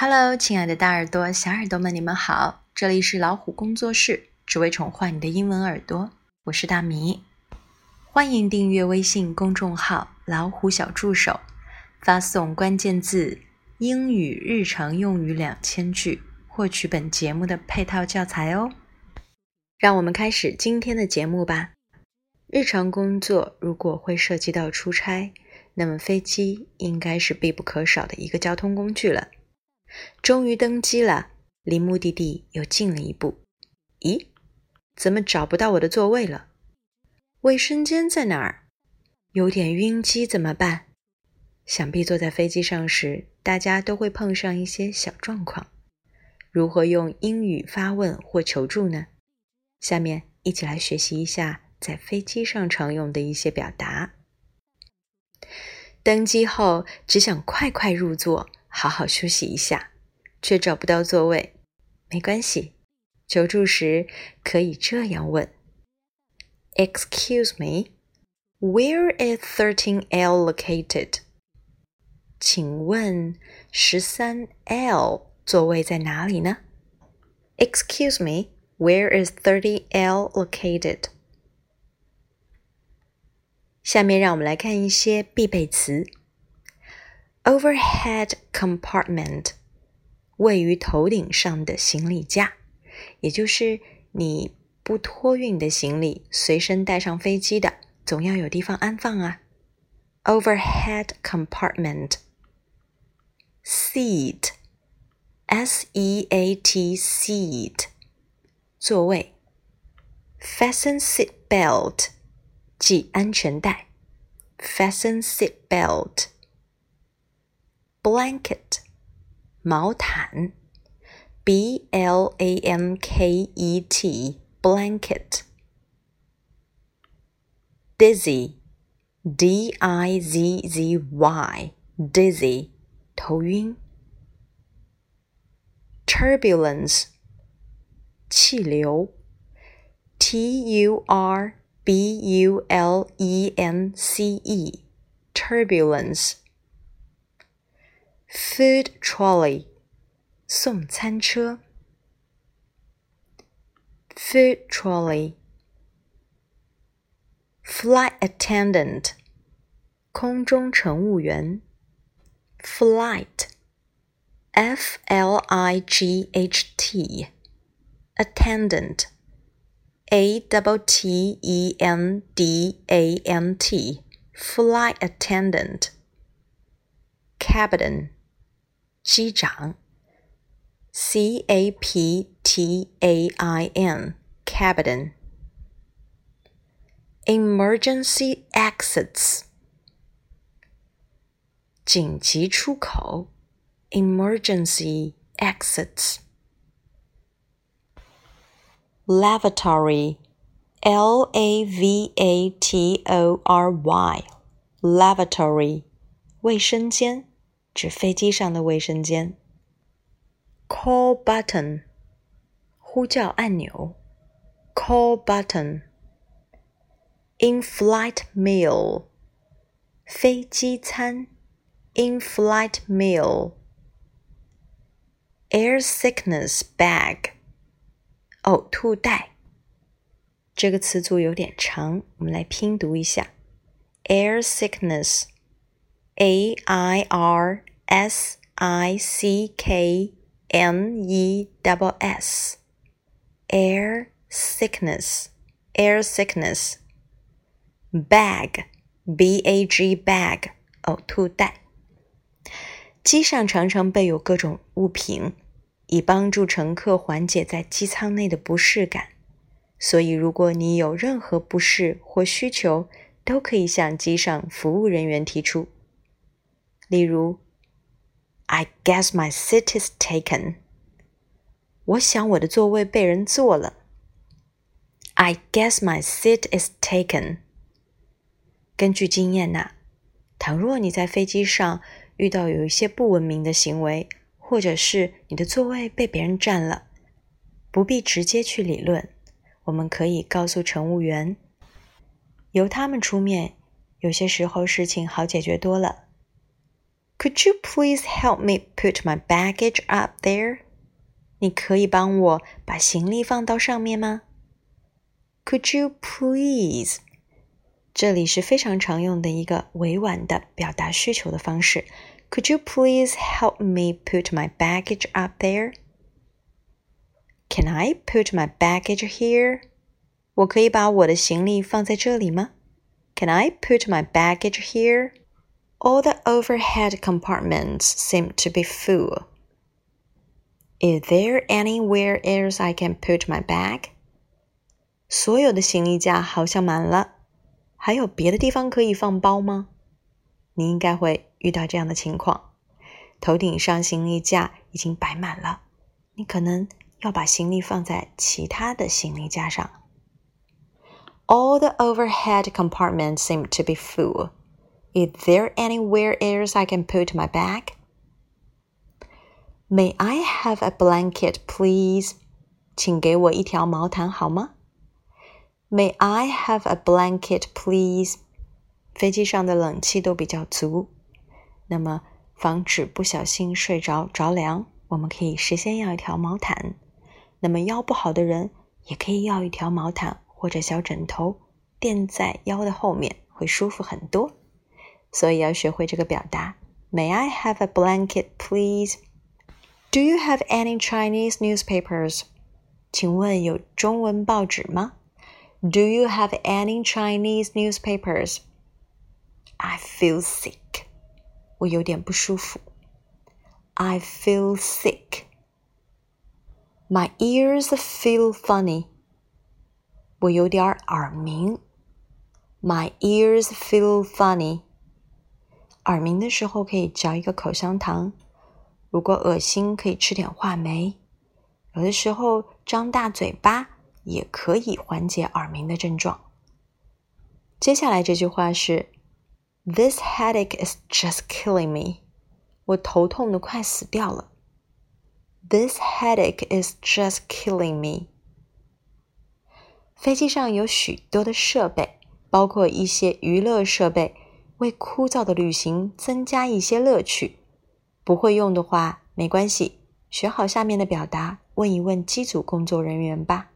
Hello，亲爱的大耳朵、小耳朵们，你们好！这里是老虎工作室，只为宠坏你的英文耳朵。我是大米，欢迎订阅微信公众号“老虎小助手”，发送关键字“英语日常用语两千句”，获取本节目的配套教材哦。让我们开始今天的节目吧。日常工作如果会涉及到出差，那么飞机应该是必不可少的一个交通工具了。终于登机了，离目的地又近了一步。咦，怎么找不到我的座位了？卫生间在哪儿？有点晕机怎么办？想必坐在飞机上时，大家都会碰上一些小状况。如何用英语发问或求助呢？下面一起来学习一下在飞机上常用的一些表达。登机后，只想快快入座。好好休息一下，却找不到座位，没关系。求助时可以这样问：“Excuse me, where is thirteen L located？” 请问十三 L 座位在哪里呢？“Excuse me, where is thirty L located？” 下面让我们来看一些必备词。Overhead compartment，位于头顶上的行李架，也就是你不托运的行李，随身带上飞机的，总要有地方安放啊。Overhead compartment，seat，s-e-a-t，seat，座位。Fasten seat belt，系安全带。Fasten seat belt。 blanket 毛毯，b l a n k e t blanket dizzy d i z z y dizzy 头晕 turbulence 气流 t u r b u l e n c e turbulence Food trolley，送餐车。Food trolley。Flight attendant，空中乘务员。Flight，F L I G H T。Attendant，A T T E N D A N T。Flight attendant。Captain。 机长，C A P T A I N，captain。Emergency exits，紧急出口，emergency exits。Lavatory，L A V A T O R Y，lavatory，卫生间。 指飞机上的卫生间。Call button，呼叫按钮。Call button。In-flight meal，飞机餐。In-flight meal。Air sickness bag，呕吐袋。这个词组有点长，我们来拼读一下。Air A I R S I C K N E W S air sickness air sickness bag B A G bag 呕吐袋。机上常常备有各种物品，以帮助乘客缓解在机舱内的不适感。所以，如果你有任何不适或需求，都可以向机上服务人员提出。例如，I guess my seat is taken. 我想我的座位被人坐了。I guess my seat is taken. 根据经验呐，倘若你在飞机上遇到有一些不文明的行为，或者是你的座位被别人占了，不必直接去理论，我们可以告诉乘务员，由他们出面，有些时候事情好解决多了。Could you please help me put my baggage up there? 你可以帮我把行李放到上面吗？Could you please？这里是非常常用的一个委婉的表达需求的方式。Could you please help me put my baggage up there? Can I put my baggage here? 我可以把我的行李放在这里吗？Can I put my baggage here? All the overhead compartments seem to be full. Is there anywhere else I can put my bag? 所有的行李架好像满了，还有别的地方可以放包吗？你应该会遇到这样的情况：头顶上行李架已经摆满了，你可能要把行李放在其他的行李架上。All the overhead compartments seem to be full. Is there anywhere else I can put my bag? May I have a blanket, please? 请给我一条毛毯好吗？May I have a blanket, please? 飞机上的冷气都比较足，那么防止不小心睡着着凉，我们可以事先要一条毛毯。那么腰不好的人也可以要一条毛毯或者小枕头垫在腰的后面，会舒服很多。 所以要学会这个表达。May I have a blanket, please? Do you have any Chinese newspapers? 请问有中文报纸吗？Do you have any Chinese newspapers? I feel sick. 我有点不舒服。I feel sick. My ears feel funny. 我有点耳鸣。My ears feel funny. 耳鸣的时候可以嚼一个口香糖，如果恶心可以吃点话梅，有的时候张大嘴巴也可以缓解耳鸣的症状。接下来这句话是：This headache is just killing me。我头痛的快死掉了。This headache is just killing me。飞机上有许多的设备，包括一些娱乐设备。为枯燥的旅行增加一些乐趣。不会用的话没关系，学好下面的表达，问一问机组工作人员吧。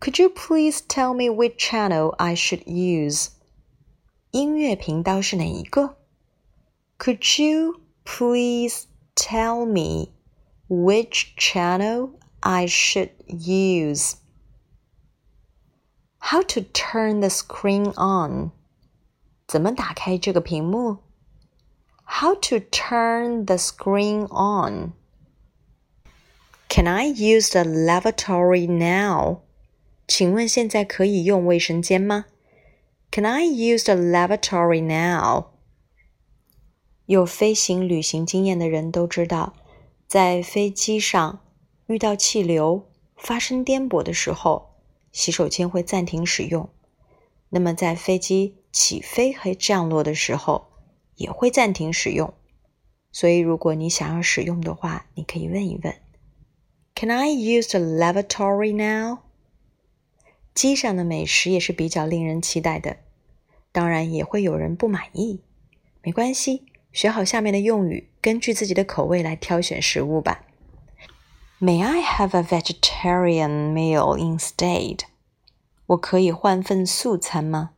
Could you please tell me which channel I should use？音乐频道是哪一个？Could you please tell me which channel I should use? How to turn the screen on? 怎么打开这个屏幕？How to turn the screen on? Can I use the lavatory now? 请问现在可以用卫生间吗？Can I use the lavatory now? 有飞行旅行经验的人都知道，在飞机上遇到气流发生颠簸的时候，洗手间会暂停使用。那么在飞机起飞和降落的时候也会暂停使用，所以如果你想要使用的话，你可以问一问：Can I use the lavatory now？机上的美食也是比较令人期待的，当然也会有人不满意，没关系，学好下面的用语，根据自己的口味来挑选食物吧。May I have a vegetarian meal instead？我可以换份素餐吗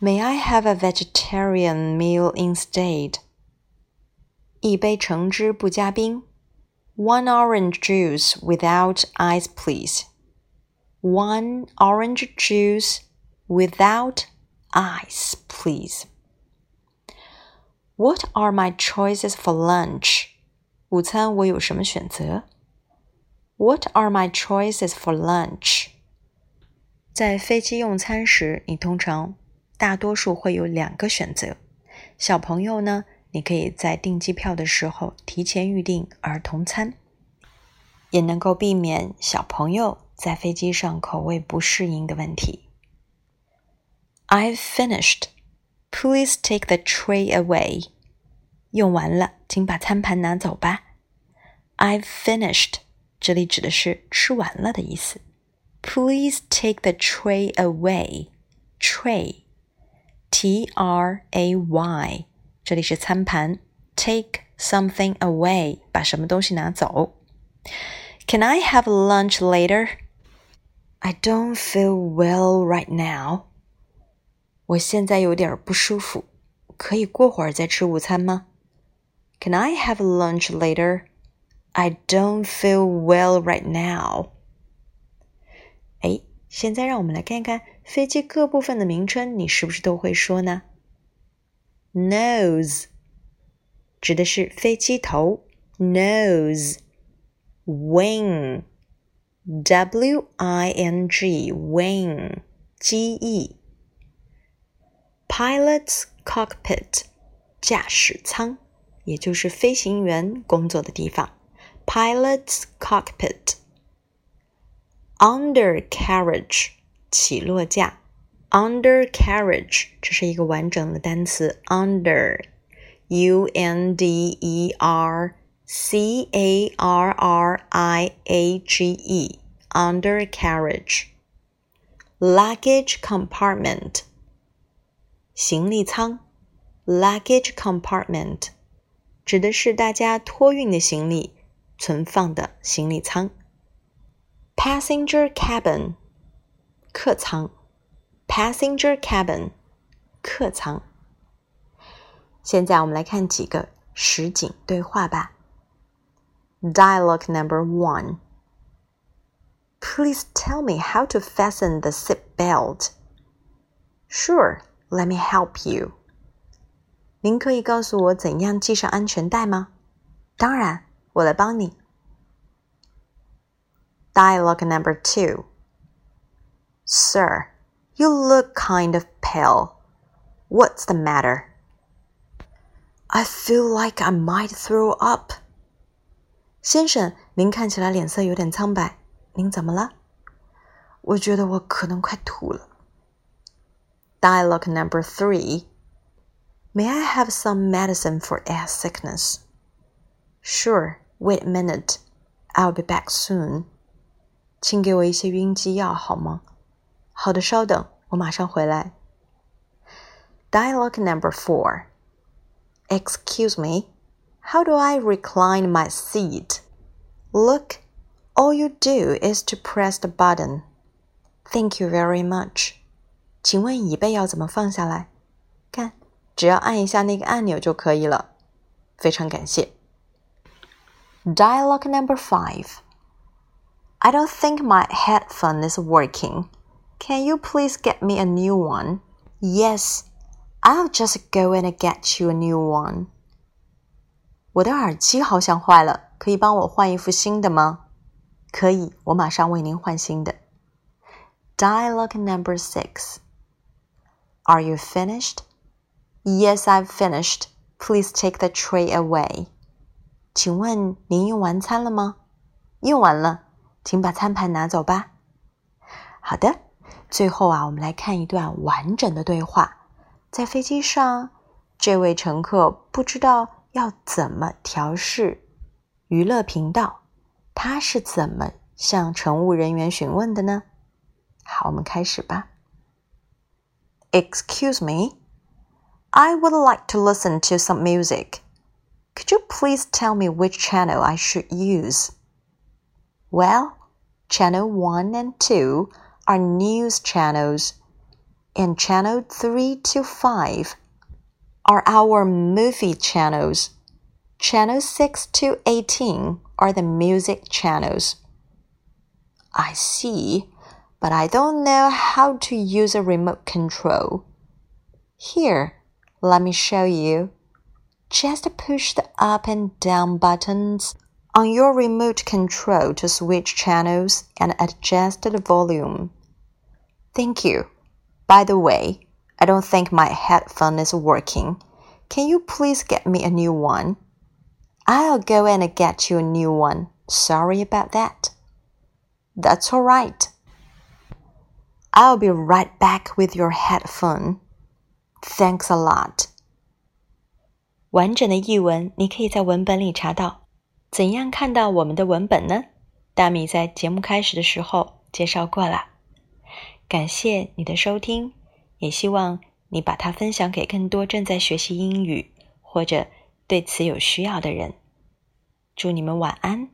？May I have a vegetarian meal instead? 一杯橙汁不加冰。One orange juice without ice, please. One orange juice without ice, please. What are my choices for lunch? 午餐我有什么选择？What are my choices for lunch? 在飞机用餐时，你通常 大多数会有两个选择。小朋友呢，你可以在订机票的时候提前预订儿童餐，也能够避免小朋友在飞机上口味不适应的问题。I've finished. Please take the tray away. 用完了，请把餐盘拿走吧。I've finished. 这里指的是吃完了的意思。Please take the tray away. Tray. T R A Y，这里是餐盘 take something away，把什么东西拿走。Can I have lunch later? I don't feel well right now. 我现在有点不舒服，可以过会儿再吃午餐吗？Can I have lunch later? I don't feel well right now. 现在让我们来看看飞机各部分的名称，你是不是都会说呢？Nose 指的是飞机头，nose。Wing, W-I-N-G, wing, 机翼。Pilot's cockpit, 驾驶舱，也就是飞行员工作的地方。Pilot's cockpit. Undercarriage, 起落架。Undercarriage，这是一个完整的单词。Under, U-N-D-E-R. C A R R I A G E undercarriage luggage compartment 行李舱 luggage compartment 指的是大家托运的行李存放的行李舱 passenger cabin 客舱 passenger cabin 客舱现在我们来看几个实景对话吧。Dialogue number one. Please tell me how to fasten the seat belt. Sure, let me help you. 您可以告诉我怎样系上安全带吗？当然，我来帮你。 Dialogue number two. Sir, you look kind of pale. What's the matter? I feel like I might throw up. 先生，您看起来脸色有点苍白，您怎么了？我觉得我可能快吐了。Dialogue number three. May I have some medicine for air sickness? Sure. Wait a minute. I'll be back soon. 请给我一些晕机药好吗？好的，稍等，我马上回来。Dialogue number four. Excuse me. How do I recline my seat? Look, all you do is to press the button. Thank you very much. 请问椅背要怎么放下来？看，只要按一下那个按钮就可以了。非常感谢。Dialogue number five. I don't think my headphone is working. Can you please get me a new one? Yes, I'll just go and get you a new one. 我的耳机好像坏了，可以帮我换一副新的吗？可以，我马上为您换新的。Dialogue number six. Are you finished? Yes, I've finished. Please take the tray away. 请问您用完餐了吗？用完了， 请把餐盘拿走吧。好的，最后啊，我们来看一段完整的对话。在飞机上，这位乘客不知道。要怎么调试娱乐频道？他是怎么向乘务人员询问的呢？好，我们开始吧。Excuse me, I would like to listen to some music. Could you please tell me which channel I should use? Well, channel 1 and 2 are news channels, and channel 3 to 5 are our movie channels. Channel 6 to 18 are the music channels. I see, but I don't know how to use a remote control. Here, let me show you. Just push the up and down buttons on your remote control to switch channels and adjust the volume. Thank you. By the way, I don't think my headphone is working. Can you please get me a new one? I'll go and get you a new one. Sorry about that. That's all right. I'll be right back with your headphone. Thanks a lot. 完整的译文你可以在文本里查到。 怎样看到我们的文本呢？大米在节目开始的时候介绍过了。感谢你的收听，也希望你把它分享给更多正在学习英语或者对此有需要的人。祝你们晚安。